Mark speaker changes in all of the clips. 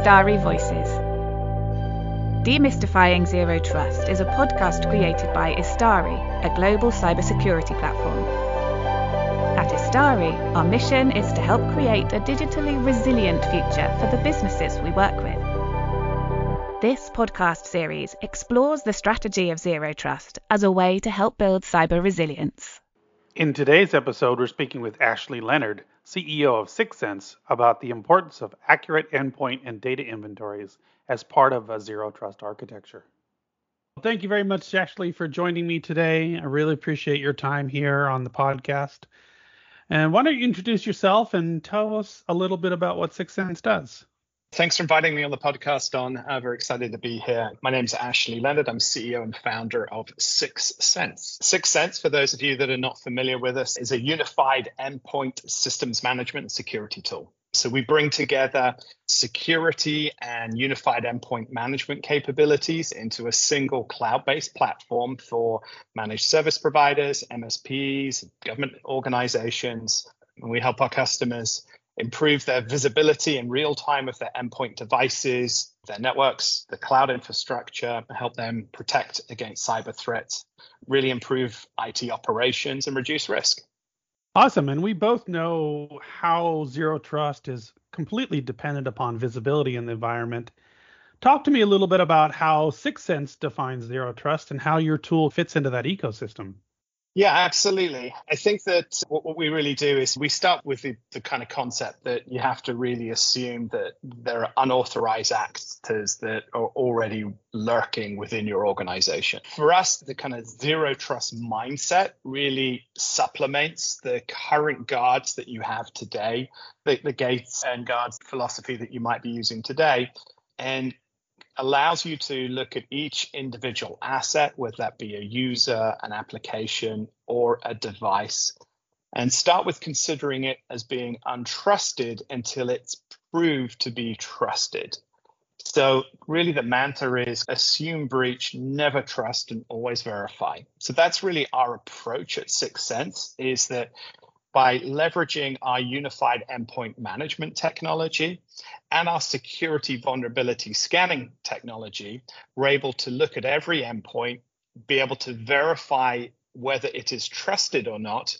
Speaker 1: Istari Voices. Demystifying Zero Trust is a podcast created by Istari, a global cybersecurity platform. At Istari, our mission is to help create a digitally resilient future for the businesses we work with. This podcast series explores the strategy of Zero Trust as a way to help build cyber resilience.
Speaker 2: In today's episode, we're speaking with Ashley Leonard, CEO of Syxsense, about the importance of accurate endpoint and data inventories as part of a zero trust architecture. Thank you very much, Ashley, for joining me today. I really appreciate your time here on the podcast. And why don't you introduce yourself and tell us a little bit about what Syxsense does?
Speaker 3: Thanks for inviting me on the podcast, Don. I'm very excited to be here. My name is Ashley Leonard. I'm CEO and founder of Syxsense. Six Sense, for those of you that are not familiar with us, is a unified endpoint systems management and security tool. So we bring together security and unified endpoint management capabilities into a single cloud-based platform for managed service providers, MSPs, government organizations. And we help our customers improve their visibility in real time of their endpoint devices, their networks, the cloud infrastructure, help them protect against cyber threats, really improve IT operations and reduce risk.
Speaker 2: Awesome. And we both know how zero trust is completely dependent upon visibility in the environment. Talk to me a little bit about how Syxsense defines zero trust and how your tool fits into that ecosystem.
Speaker 3: Yeah, absolutely. I think that what, what we really do is we start with the, the, kind of concept that you have to really assume that there are unauthorized actors that are already lurking within your organization. For us, the kind of zero trust mindset really supplements the current guards that you have today, the, the gates and guards philosophy that you might be using today. And allows you to look at each individual asset, whether that be a user, an application, or a device, and start with considering it as being untrusted until it's proved to be trusted. So, really, the mantra is assume breach, never trust, and always verify. So, that's really our approach at Syxsense is that by leveraging our unified endpoint management technology and our security vulnerability scanning technology, we're able to look at every endpoint, be able to verify whether it is trusted or not.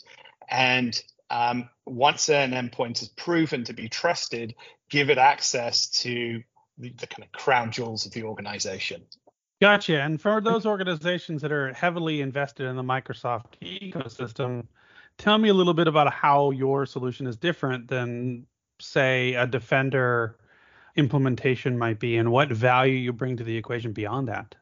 Speaker 3: And um, once an endpoint is proven to be trusted, give it access to the, the kind of crown jewels of the organization.
Speaker 2: Gotcha. And for those organizations that are heavily invested in the Microsoft ecosystem, tell me a little bit about how your solution is different than, say, a Defender implementation might be, and what value you bring to the equation beyond that.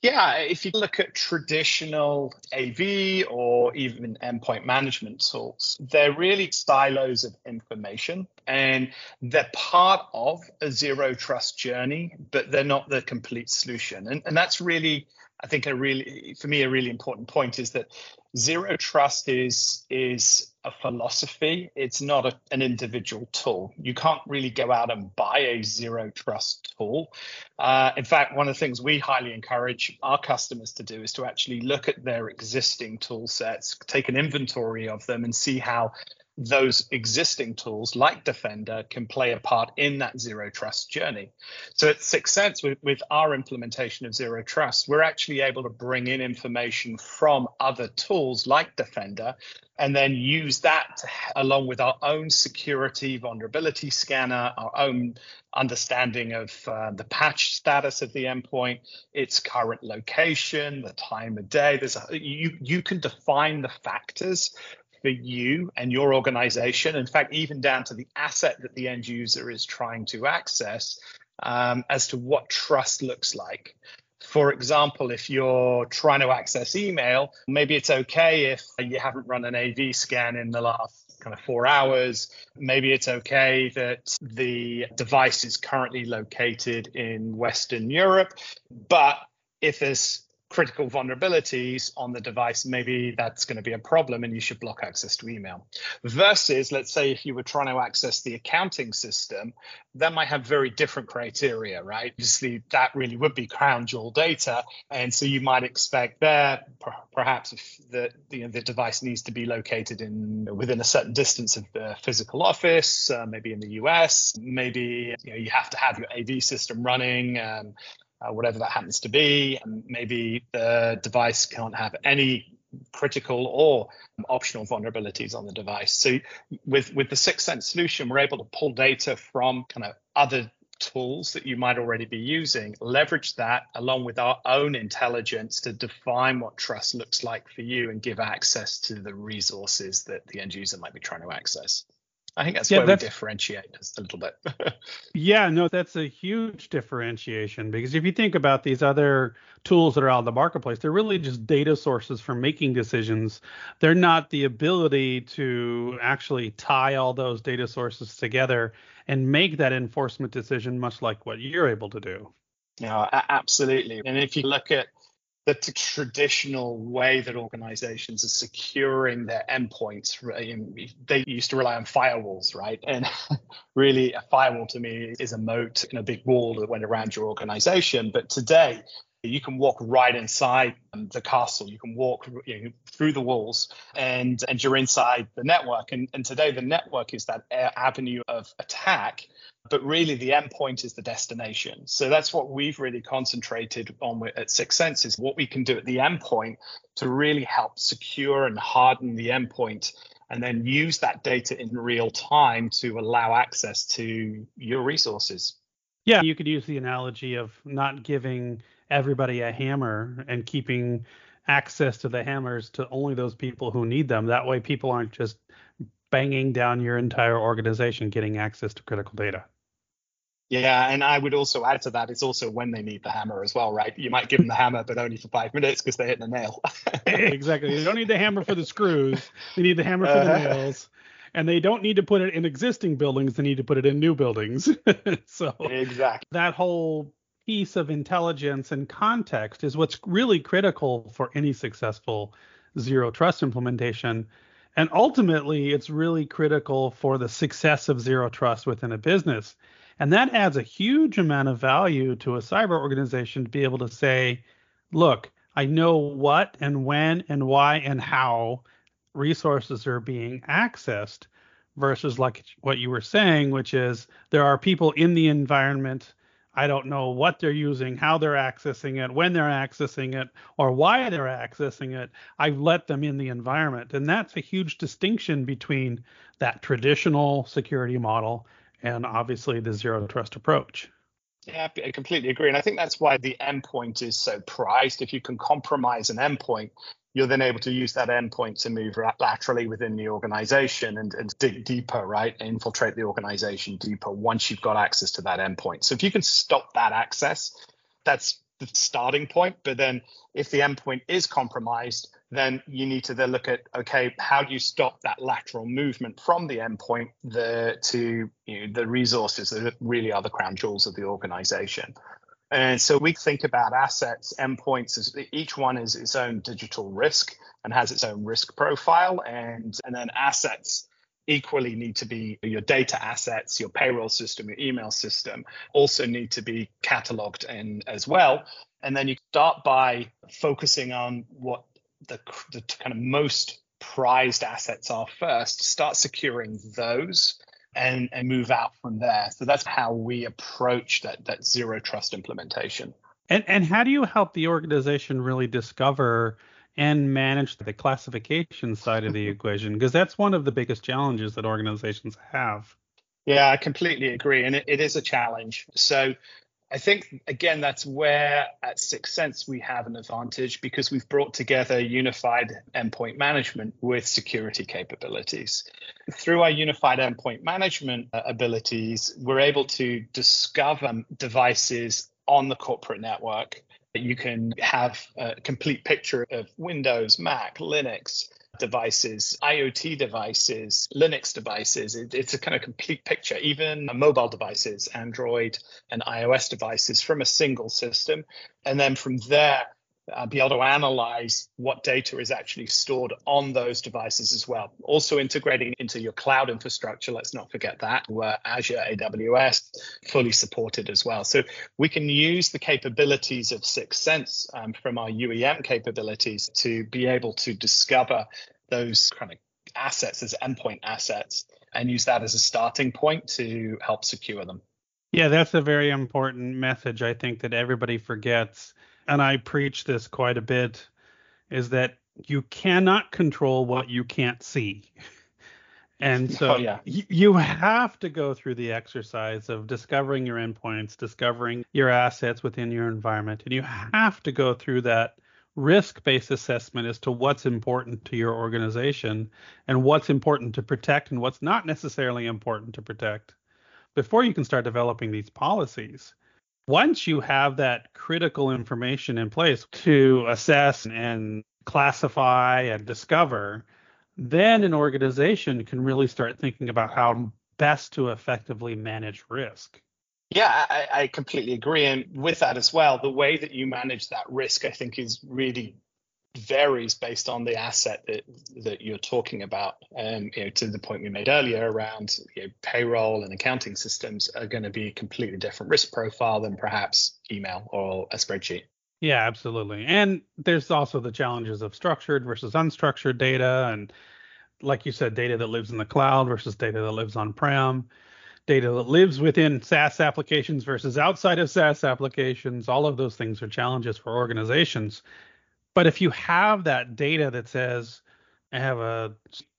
Speaker 3: Yeah, if you look at traditional AV or even endpoint management tools, they're really silos of information and they're part of a zero trust journey, but they're not the complete solution. And, and that's really I think a really, for me, a really important point is that zero trust is is a philosophy. It's not a, an individual tool. You can't really go out and buy a zero trust tool. Uh, in fact, one of the things we highly encourage our customers to do is to actually look at their existing tool sets, take an inventory of them, and see how those existing tools like Defender can play a part in that zero trust journey. So at Syxsense, with, with our implementation of zero trust, we're actually able to bring in information from other tools like Defender and then use that along with our own security vulnerability scanner, our own understanding of uh, the patch status of the endpoint, its current location, the time of day. There's a, you you can define the factors for you and your organization. In fact, even down to the asset that the end user is trying to access um, as to what trust looks like. For example, if you're trying to access email, maybe it's okay if you haven't run an AV scan in the last kind of four hours. Maybe it's okay that the device is currently located in Western Europe. But if there's critical vulnerabilities on the device, maybe that's going to be a problem and you should block access to email. Versus, let's say, if you were trying to access the accounting system, that might have very different criteria, right? Obviously, that really would be crown jewel data. And so you might expect there, perhaps, if the, the, the device needs to be located in within a certain distance of the physical office, uh, maybe in the US, maybe you, know, you have to have your AV system running. Um, uh, whatever that happens to be. And maybe the device can't have any critical or optional vulnerabilities on the device. So with with the Syxsense solution, we're able to pull data from kind of other tools that you might already be using, leverage that along with our own intelligence to define what trust looks like for you and give access to the resources that the end user might be trying to access. I think that's yeah, where that's, we differentiate just a little bit.
Speaker 2: yeah, no, that's a huge differentiation because if you think about these other tools that are out in the marketplace, they're really just data sources for making decisions. They're not the ability to actually tie all those data sources together and make that enforcement decision, much like what you're able to do.
Speaker 3: Yeah, absolutely. And if you look at the traditional way that organizations are securing their endpoints. They used to rely on firewalls, right? And really, a firewall to me is a moat and a big wall that went around your organization. But today, you can walk right inside the castle. You can walk you know, through the walls, and and you're inside the network. And and today, the network is that uh, avenue of attack but really the endpoint is the destination. So that's what we've really concentrated on at Syxsense is what we can do at the endpoint to really help secure and harden the endpoint and then use that data in real time to allow access to your resources.
Speaker 2: Yeah, you could use the analogy of not giving everybody a hammer and keeping access to the hammers to only those people who need them. That way people aren't just banging down your entire organization getting access to critical data.
Speaker 3: Yeah, and I would also add to that, it's also when they need the hammer as well, right? You might give them the hammer, but only for five minutes because they're hitting a nail.
Speaker 2: exactly. They don't need the hammer for the screws. They need the hammer for uh-huh. the nails. And they don't need to put it in existing buildings. They need to put it in new buildings. so
Speaker 3: exactly
Speaker 2: that whole piece of intelligence and context is what's really critical for any successful zero trust implementation. And ultimately, it's really critical for the success of zero trust within a business and that adds a huge amount of value to a cyber organization to be able to say, look, I know what and when and why and how resources are being accessed versus like what you were saying, which is there are people in the environment. I don't know what they're using, how they're accessing it, when they're accessing it, or why they're accessing it. I've let them in the environment. And that's a huge distinction between that traditional security model and obviously the zero trust approach.
Speaker 3: Yeah, I completely agree. And I think that's why the endpoint is so prized. If you can compromise an endpoint, you're then able to use that endpoint to move laterally within the organization and, and dig deeper, right? Infiltrate the organization deeper once you've got access to that endpoint. So if you can stop that access, that's the starting point. But then if the endpoint is compromised, then you need to then look at okay, how do you stop that lateral movement from the endpoint the, to you know, the resources that really are the crown jewels of the organization. And so we think about assets, endpoints as each one is its own digital risk and has its own risk profile, and and then assets equally need to be your data assets, your payroll system, your email system also need to be cataloged in as well. And then you start by focusing on what the, the kind of most prized assets are first, start securing those and, and move out from there. So that's how we approach that, that zero trust implementation.
Speaker 2: And, and how do you help the organization really discover and manage the classification side of the equation? Because that's one of the biggest challenges that organizations have.
Speaker 3: Yeah, I completely agree. And it, it is a challenge. So I think again that's where at Syxsense we have an advantage because we've brought together unified endpoint management with security capabilities. Through our unified endpoint management uh, abilities, we're able to discover devices on the corporate network. That you can have a complete picture of Windows, Mac, Linux, devices, IoT devices, Linux devices. It, it's a kind of complete picture, even mobile devices, Android and iOS devices from a single system. And then from there, uh, be able to analyze what data is actually stored on those devices as well. Also integrating into your cloud infrastructure, let's not forget that, where Azure, AWS, fully supported as well. So we can use the capabilities of Syxsense um, from our UEM capabilities to be able to discover those kind of assets as endpoint assets and use that as a starting point to help secure them.
Speaker 2: Yeah, that's a very important message I think that everybody forgets and I preach this quite a bit, is that you cannot control what you can't see. And oh, so oh, yeah. y- you have to go through the exercise of discovering your endpoints, discovering your assets within your environment, and you have to go through that risk-based assessment as to what's important to your organization and what's important to protect and what's not necessarily important to protect before you can start developing these policies once you have that critical information in place to assess and classify and discover, then an organization can really start thinking about how best to effectively manage risk.
Speaker 3: Yeah, I, I, completely agree. And with that as well, the way that you manage that risk, I think, is really varies based on the asset that that you're talking about. Um, you know, to the point we made earlier around you know, payroll and accounting systems are going to be a completely different risk profile than perhaps email or a spreadsheet.
Speaker 2: Yeah, absolutely. And there's also the challenges of structured versus unstructured data, and like you said, data that lives in the cloud versus data that lives on-prem. Data that lives within SaaS applications versus outside of SaaS applications, all of those things are challenges for organizations but if you have that data that says I have a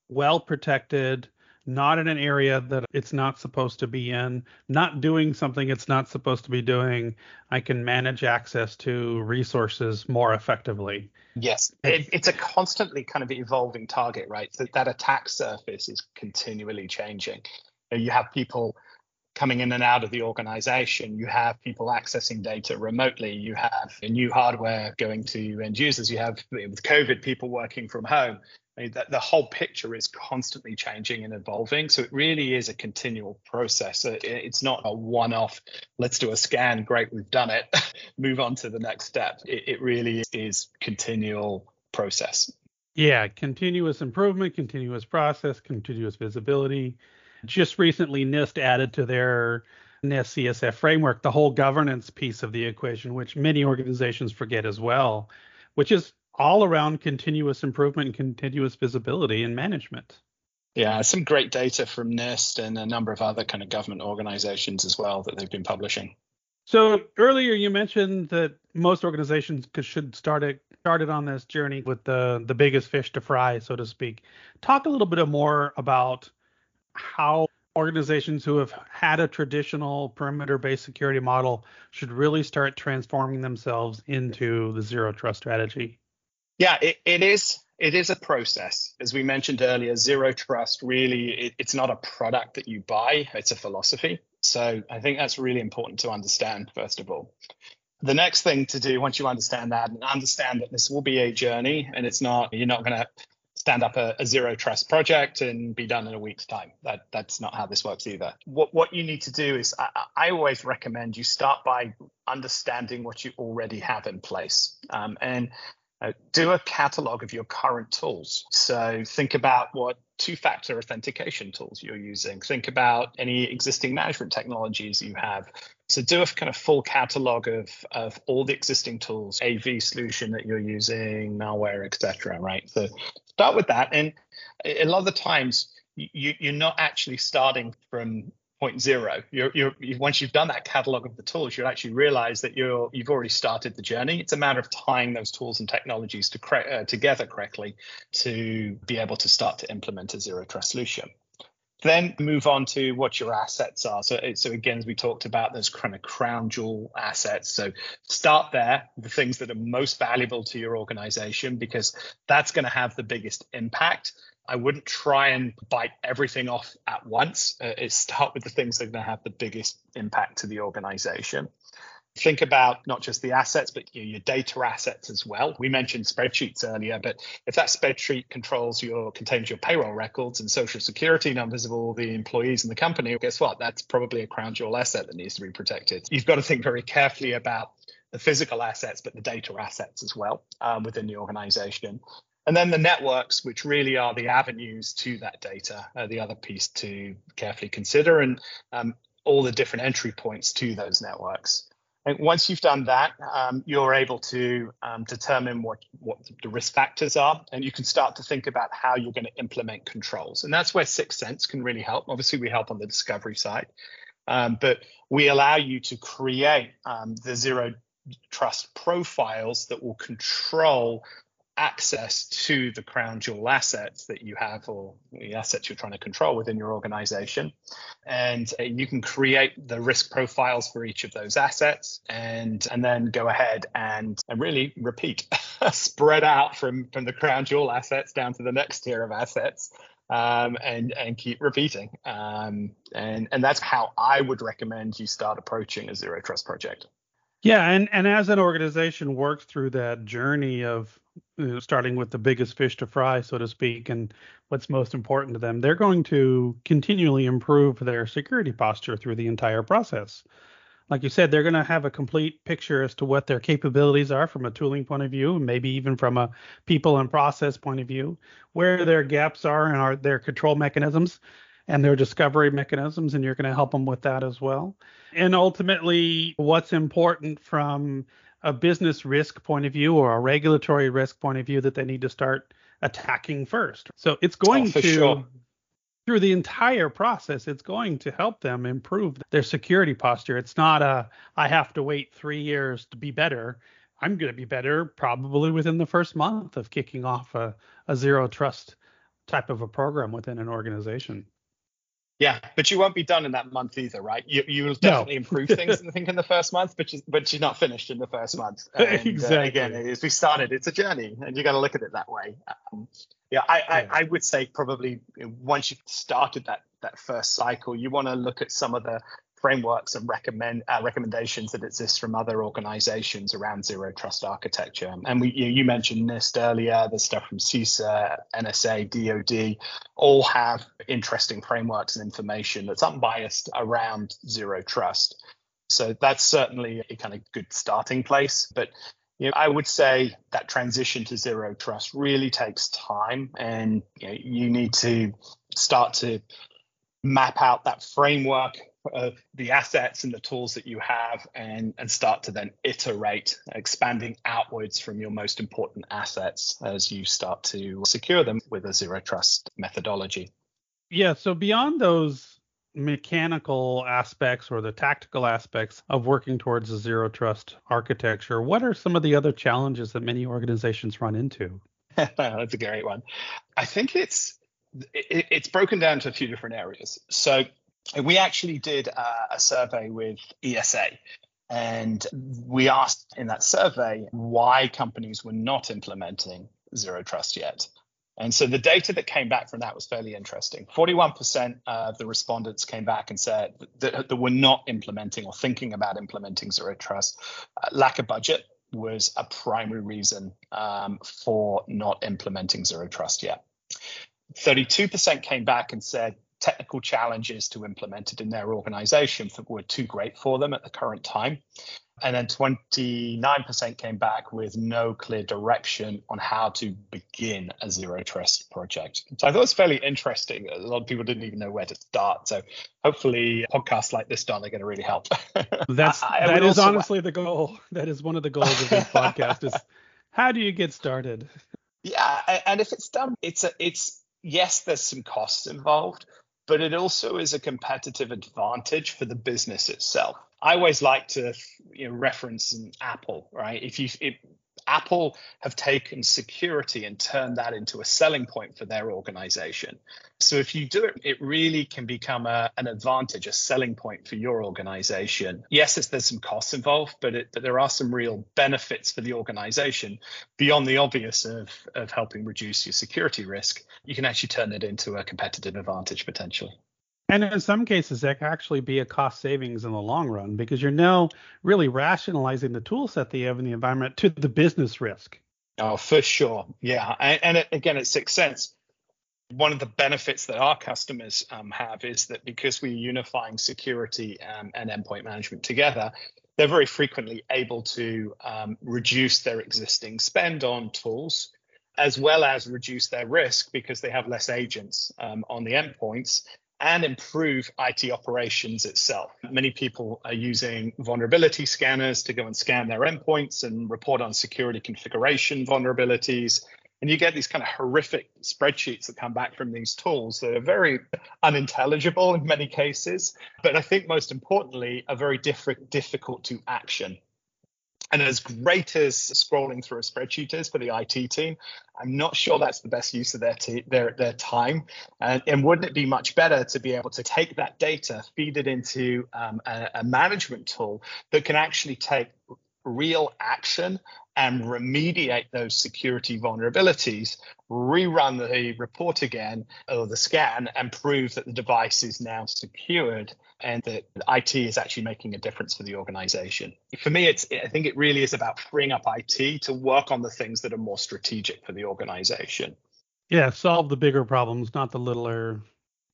Speaker 2: well protected, not in an area that it's not supposed to be in, not doing something it's not supposed to be doing, I can manage access to resources more effectively.
Speaker 3: Yes, it, it's a constantly kind of evolving target, right? So that attack surface is continually changing. You have people coming in and out of the organization. You have people accessing data remotely. You have new hardware going to end users. You have, with COVID, people working from home. I mean, the, the, whole picture is constantly changing and evolving. So it really is a continual process. It's not a one off, let's do a scan, great, we've done it, move on to the next step. It, it really is continual process.
Speaker 2: Yeah, continuous improvement, continuous process, continuous visibility just recently, NIST added to their NIST CSF framework the whole governance piece of the equation, which many organizations forget as well, which is all around continuous improvement and continuous visibility and management.
Speaker 3: Yeah, some great data from NIST and a number of other kind of government organizations as well that they've been publishing.
Speaker 2: So earlier you mentioned that most organizations should start it started on this journey with the the biggest fish to fry, so to speak. Talk a little bit more about how organizations who have had a traditional perimeter based security model should really start transforming themselves into the zero trust strategy?
Speaker 3: Yeah, it, it is. It is a process. As we mentioned earlier, zero trust really, it, it's not a product that you buy, it's a philosophy. So I think that's really important to understand, first of all. The next thing to do once you understand that and understand that this will be a journey and it's not, you're not going to stand up a, a, zero trust project and be done in a week's time. That that's not how this works either. What what you need to do is I, I always recommend you start by understanding what you already have in place um, and uh, do a catalog of your current tools. So think about what two-factor authentication tools you're using. Think about any existing management technologies you have. So do a kind of full catalog of, of all the existing tools, AV solution that you're using, malware, etc. Right. So start with that. And a lot of the times you, you're not actually starting from point zero. You're, you're, once you've done that catalog of the tools, you'll actually realize that you're you've already started the journey. It's a matter of tying those tools and technologies to cre- uh, together correctly to be able to start to implement a zero trust solution. Then move on to what your assets are. So, so again, as we talked about, those kind of crown jewel assets. So start there, the things that are most valuable to your organization, because that's going to have the biggest impact. I wouldn't try and bite everything off at once. Uh, start with the things that are going to have the biggest impact to the organization. Think about not just the assets, but you know, your data assets as well. We mentioned spreadsheets earlier, but if that spreadsheet controls your contains your payroll records and social security numbers of all the employees in the company, guess what? That's probably a crown jewel asset that needs to be protected. You've got to think very carefully about the physical assets, but the data assets as well um, within the organization. And then the networks, which really are the avenues to that data, are the other piece to carefully consider, and um, all the different entry points to those networks. And once you've done that, um, you're able to um, determine what, what the risk factors are, and you can start to think about how you're going to implement controls. And that's where Syxsense can really help. Obviously, we help on the discovery side, um, but we allow you to create um, the zero trust profiles that will control access to the crown jewel assets that you have or the assets you're trying to control within your organization. And uh, you can create the risk profiles for each of those assets and, and then go ahead and, and really repeat, spread out from, from the crown jewel assets down to the next tier of assets. Um, and and keep repeating, um, and and that's how I would recommend you start approaching a zero trust project.
Speaker 2: Yeah, and and as an organization works through that journey of you know, starting with the biggest fish to fry, so to speak, and what's most important to them, they're going to continually improve their security posture through the entire process. Like you said, they're going to have a complete picture as to what their capabilities are from a tooling point of view, maybe even from a people and process point of view, where their gaps are and are their control mechanisms and their discovery mechanisms, and you're going to help them with that as well. And ultimately, what's important from a business risk point of view or a regulatory risk point of view that they need to start attacking first. So it's oh, going
Speaker 3: oh,
Speaker 2: to
Speaker 3: sure.
Speaker 2: through the entire process, it's going to help them improve their security posture. It's not a I have to wait three years to be better. I'm going to be better probably within the first month of kicking off a, a zero trust type of a program within an organization.
Speaker 3: Yeah, but you won't be done in that month either, right? You you will definitely no. improve things, I think, in the first month, but you, but you're not finished in the first month.
Speaker 2: And, exactly. Uh,
Speaker 3: again, as we started, it's a journey, and you got to look at it that way. Um, yeah, I, yeah. I, I would say probably once you've started that that first cycle, you want to look at some of the frameworks and recommend uh, recommendations that exist from other organizations around zero trust architecture. And we, you, mentioned NIST earlier, the stuff from CISA, NSA, DoD, all have interesting frameworks and information that's unbiased around zero trust. So that's certainly a kind of good starting place. But you know, I would say that transition to zero trust really takes time, and you, know, you need to start to map out that framework of the assets and the tools that you have and, and start to then iterate, expanding outwards from your most important assets as you start to secure them with a zero trust methodology.
Speaker 2: Yeah. So beyond those mechanical aspects or the tactical aspects of working towards a zero trust architecture, what are some of the other challenges that many organizations run into?
Speaker 3: That's a great one. I think it's it's broken down to a few different areas. So we actually did a survey with ESA. And we asked in that survey why companies were not implementing zero trust yet. And so the data that came back from that was fairly interesting. 41% of the respondents came back and said that, that were not implementing or thinking about implementing zero trust. Uh, lack of budget was a primary reason um, for not implementing zero trust yet. 32% came back and said technical challenges to implement it in their organization were too great for them at the current time. And then 29% came back with no clear direction on how to begin a zero trust project. So I thought it was fairly interesting. A lot of people didn't even know where to start. So hopefully podcasts like this, Don, are going to really help.
Speaker 2: That's I, I that is honestly the goal. That is one of the goals of this podcast is how do you get started?
Speaker 3: Yeah, and if it's done, it's a, it's yes, there's some costs involved, but it also is a competitive advantage for the business itself. I always like to you know, reference an Apple, right? If you if Apple have taken security and turned that into a selling point for their organization. So if you do it, it really can become a, an advantage, a selling point for your organization. Yes, there's some costs involved, but, it, but there are some real benefits for the organization beyond the obvious of, of helping reduce your security risk. You can actually turn it into a competitive advantage potentially.
Speaker 2: And in some cases, that can actually be a cost savings in the long run because you're now really rationalizing the tool set that you have in the environment to the business risk.
Speaker 3: Oh, for sure. Yeah. And, and it, again, at Syxsense, one of the benefits that our customers um, have is that because we're unifying security um, and endpoint management together, they're very frequently able to um, reduce their existing spend on tools as well as reduce their risk because they have less agents um, on the endpoints and improve IT operations itself. Many people are using vulnerability scanners to go and scan their endpoints and report on security configuration vulnerabilities. And you get these kind of horrific spreadsheets that come back from these tools that are very unintelligible in many cases, but I think most importantly, are very diff- difficult to action. And as great as scrolling through a spreadsheet is for the IT team, I'm not sure that's the best use of their t- their their time. And, and, wouldn't it be much better to be able to take that data, feed it into um, a, a management tool that can actually take real action and remediate those security vulnerabilities, rerun the report again or the scan and prove that the device is now secured and that IT is actually making a difference for the organization. For me, it's I think it really is about freeing up IT to work on the things that are more strategic for the organization.
Speaker 2: Yeah, solve the bigger problems, not the littler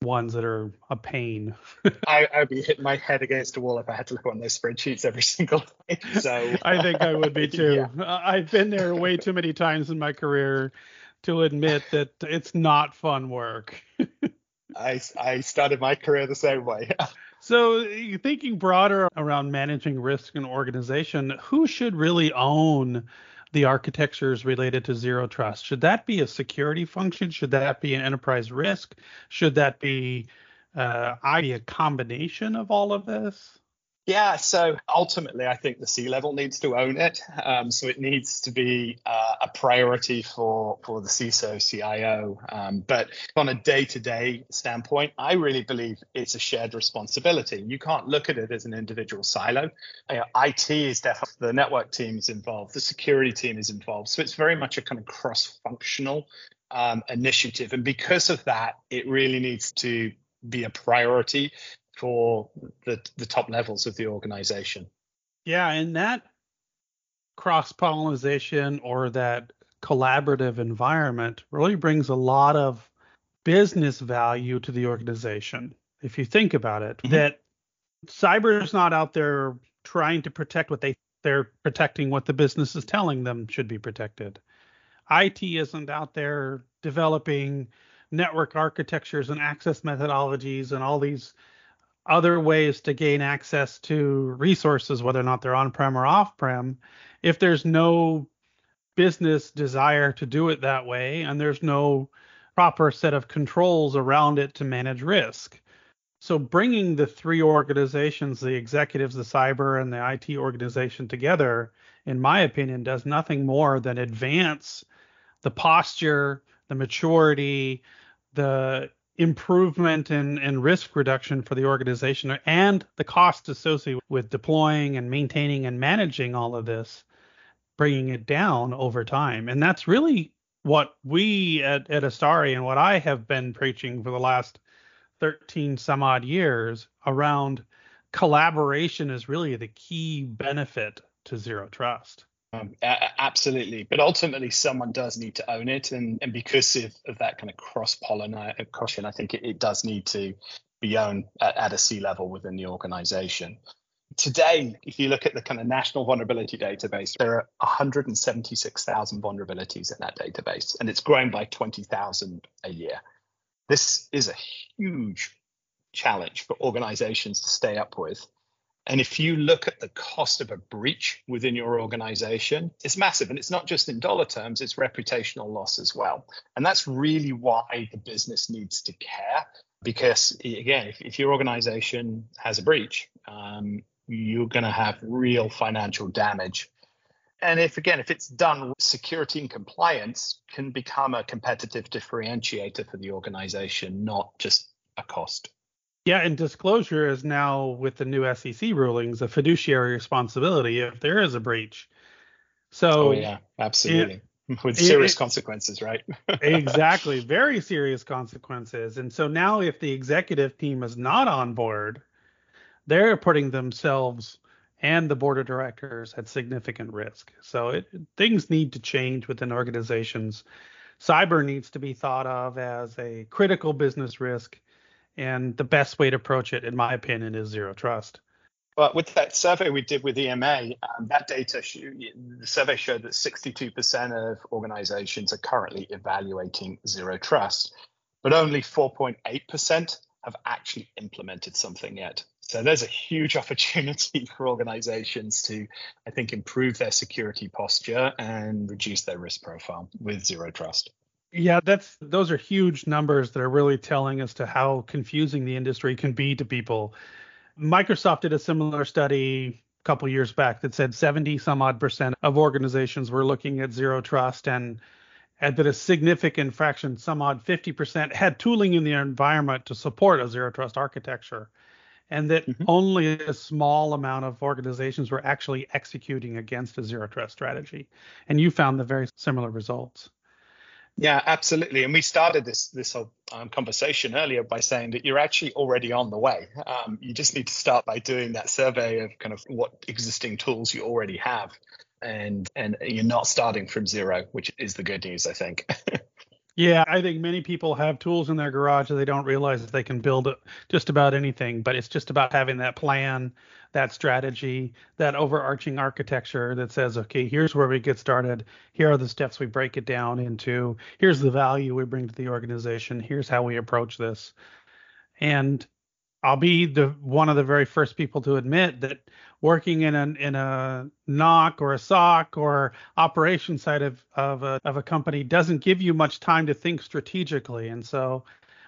Speaker 2: ones that are a pain.
Speaker 3: I, I'd be hitting my head against a wall if I had to look on those spreadsheets every single day. So
Speaker 2: I think I would be too. yeah. I've been there way too many times in my career to admit that it's not fun work.
Speaker 3: I, I started my career the same way.
Speaker 2: so, thinking broader around managing risk and organization, who should really own the architectures related to zero trust? Should that be a security function? Should that be an enterprise risk? Should that be uh, a combination of all of this?
Speaker 3: Yeah, so ultimately, I think the C level needs to own it. Um, so it needs to be uh, a priority for for the CISO, CIO. Um, but on a day to day standpoint, I really believe it's a shared responsibility. You can't look at it as an individual silo. You know, IT is definitely the network team is involved, the security team is involved. So it's very much a kind of cross functional um, initiative. And because of that, it really needs to be a priority for the the top levels of the organization.
Speaker 2: Yeah, and that cross pollination or that collaborative environment really brings a lot of business value to the organization. If you think about it, mm-hmm. that cyber is not out there trying to protect what they they're protecting what the business is telling them should be protected. IT isn't out there developing network architectures and access methodologies and all these other ways to gain access to resources, whether or not they're on prem or off prem, if there's no business desire to do it that way and there's no proper set of controls around it to manage risk. So bringing the three organizations, the executives, the cyber, and the IT organization together, in my opinion, does nothing more than advance the posture, the maturity, the improvement in, in risk reduction for the organization and the cost associated with deploying and maintaining and managing all of this, bringing it down over time. And that's really what we at, at Istari and what I have been preaching for the last 13 some odd years around collaboration is really the key benefit to zero trust.
Speaker 3: Um, absolutely, but ultimately, someone does need to own it, and, and because of, of that kind of cross pollination, I think it, it, does need to be owned at, at a C level within the organization. Today, if you look at the kind of national vulnerability database, there are 176,000 vulnerabilities in that database, and it's grown by 20,000 a year. This is a huge challenge for organizations to stay up with. And if you look at the cost of a breach within your organization, it's massive. And it's not just in dollar terms, it's reputational loss as well. And that's really why the business needs to care. Because again, if, if your organization has a breach, um, you're going to have real financial damage. And if again, if it's done, security and compliance can become a competitive differentiator for the organization, not just a cost.
Speaker 2: Yeah, and disclosure is now with the new SEC rulings a fiduciary responsibility if there is a breach. So
Speaker 3: oh, yeah, absolutely. with serious it, consequences, right?
Speaker 2: exactly, very serious consequences. And so now, if the executive team is not on board, they're putting themselves and the board of directors at significant risk. So it, things need to change within organizations. Cyber needs to be thought of as a critical business risk, and the best way to approach it, in my opinion, is zero trust.
Speaker 3: But with that survey we did with EMA, um, that data, the survey showed that 62% of organizations are currently evaluating zero trust, but only 4.8% have actually implemented something yet. So there's a huge opportunity for organizations to, I think, improve their security posture and reduce their risk profile with zero trust.
Speaker 2: Yeah, that's those are huge numbers that are really telling as to how confusing the industry can be to people. Microsoft did a similar study a couple years back that said 70 some odd percent of organizations were looking at zero trust and and that a significant fraction, some odd 50%, had tooling in the environment to support a zero trust architecture, and that mm-hmm. only a small amount of organizations were actually executing against a zero trust strategy. And you found the very similar results.
Speaker 3: Yeah, absolutely. And we started this this whole um, conversation earlier by saying that you're actually already on the way. Um, you just need to start by doing that survey of kind of what existing tools you already have, and and you're not starting from zero, which is the good news, I think.
Speaker 2: Yeah, I think many people have tools in their garage that they don't realize that they can build just about anything, but it's just about having that plan, that strategy, that overarching architecture that says, okay, here's where we get started. Here are the steps we break it down into. Here's the value we bring to the organization. Here's how we approach this. And I'll be the one of the very first people to admit that working in a in a NOC or a SOC or operation side of of a, of a company doesn't give you much time to think strategically, and so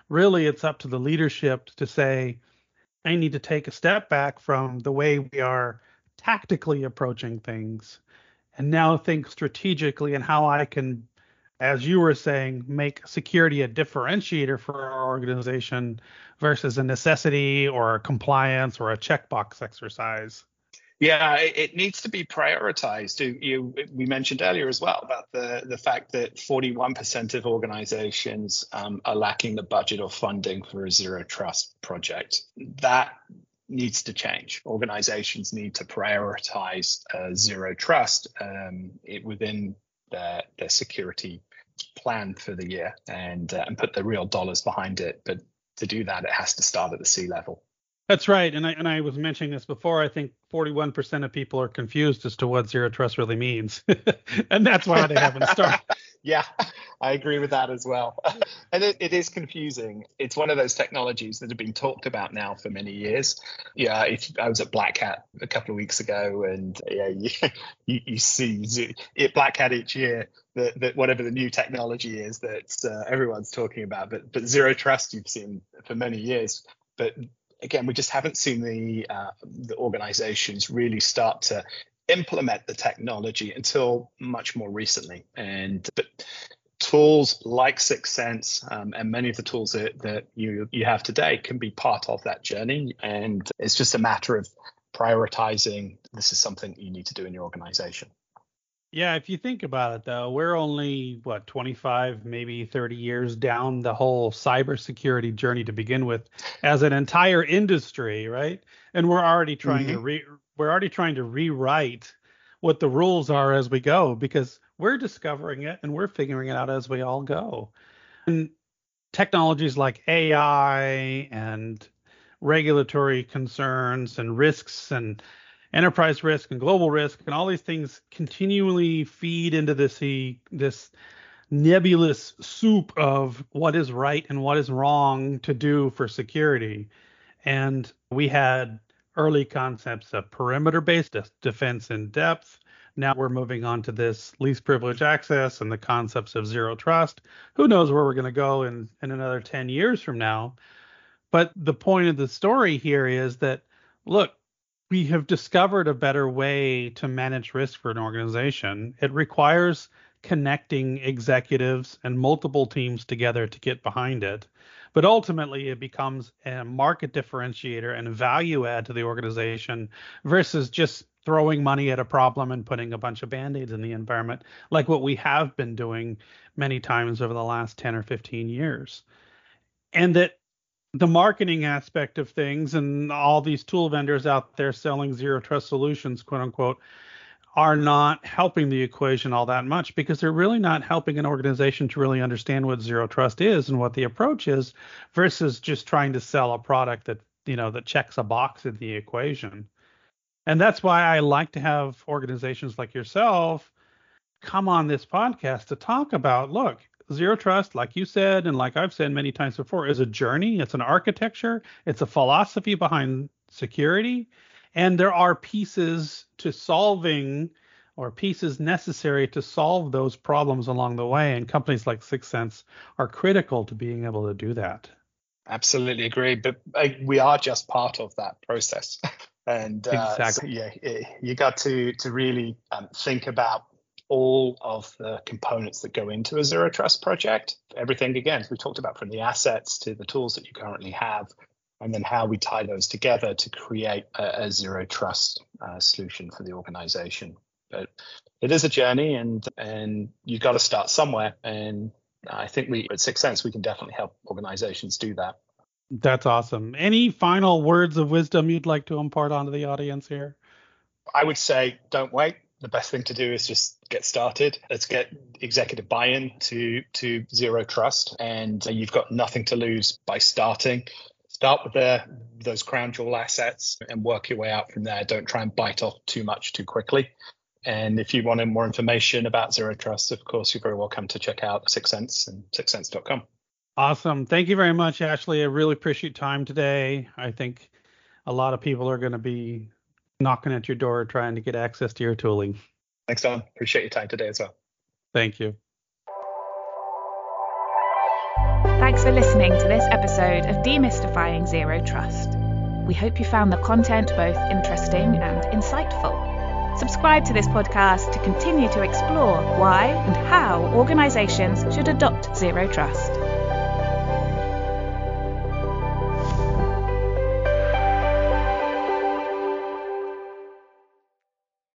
Speaker 2: really it's up to the leadership to say, I need to take a step back from the way we are tactically approaching things, and now think strategically and how I can as you were saying, make security a differentiator for our organization versus a necessity or a compliance or a checkbox exercise.
Speaker 3: Yeah, it needs to be prioritized. You, we mentioned earlier as well about the, the fact that 41% of organizations um, are lacking the budget or funding for a zero trust project. That needs to change. Organizations need to prioritize uh, zero trust um, within their, their security plan for the year and uh, and put the real dollars behind it. But to do that, it has to start at the C level.
Speaker 2: That's right, and I and I was mentioning this before. I think 41% of people are confused as to what zero trust really means, and that's why they haven't started.
Speaker 3: yeah, I agree with that as well. and it, it is confusing. It's one of those technologies that have been talked about now for many years. Yeah, if I was at Black Hat a couple of weeks ago, and yeah, you, you, you see it Black Hat each year that, that whatever the new technology is that uh, everyone's talking about, but but zero trust you've seen for many years. But again, we just haven't seen the uh, the organizations really start to implement the technology until much more recently. And but tools like Syxsense um, and many of the tools that, that you you have today can be part of that journey. And it's just a matter of prioritizing. This is something you need to do in your organization.
Speaker 2: Yeah, if you think about it though, we're only what 25, maybe 30 years down the whole cybersecurity journey to begin with as an entire industry, right? And we're already trying mm-hmm. to re- we're already trying to rewrite what the rules are as we go because we're discovering it and we're figuring it out as we all go. And technologies like AI and regulatory concerns and risks and enterprise risk and global risk and all these things continually feed into this this nebulous soup of what is right and what is wrong to do for security. And we had early concepts of perimeter based defense in depth. Now we're moving on to this least privilege access and the concepts of zero trust. Who knows where we're going to go in, in another 10 years from now? But the point of the story here is that, look, we have discovered a better way to manage risk for an organization. It requires connecting executives and multiple teams together to get behind it. But ultimately, it becomes a market differentiator and value add to the organization versus just throwing money at a problem and putting a bunch of band-aids in the environment like what we have been doing many times over the last 10 or 15 years and that the marketing aspect of things and all these tool vendors out there selling zero trust solutions quote unquote are not helping the equation all that much because they're really not helping an organization to really understand what zero trust is and what the approach is versus just trying to sell a product that you know that checks a box in the equation. And that's why i like to have organizations like yourself come on this podcast to talk about look zero trust like you said and like i've said many times before is a journey it's an architecture it's a philosophy behind security and there are pieces to solving or pieces necessary to solve those problems along the way. And companies like Syxsense are critical to being able to do that.
Speaker 3: Absolutely agree. But uh, we are just part of that process. and uh, exactly. so, yeah, you got to to really um, think about all of the components that go into a zero trust project. Everything again, we talked about, from the assets to the tools that you currently have, and then how we tie those together to create a, a zero trust uh, solution for the organization. But it is a journey, and and you've got to start somewhere. And I think we at Syxsense we can definitely help organizations do that.
Speaker 2: That's awesome. Any final words of wisdom you'd like to impart onto the audience here?
Speaker 3: I would say don't wait. The best thing to do is just get started. Let's get executive buy-in to to zero trust, and you've got nothing to lose by starting start with the, those crown jewel assets and work your way out from there. Don't try and bite off too much too quickly. And if you want more information about Zero Trust, of course, you're very welcome to check out Syxsense and syxsense.com.
Speaker 2: Awesome. Thank you very much, Ashley. I really appreciate time today. I think a lot of people are going to be knocking at your door trying to get access to your tooling.
Speaker 3: Thanks, Don. Appreciate your time today as well.
Speaker 2: Thank you.
Speaker 1: Thanks for listening to this episode of Demystifying Zero Trust. We hope you found the content both interesting and insightful. Subscribe to this podcast to continue to explore why and how organizations should adopt Zero Trust.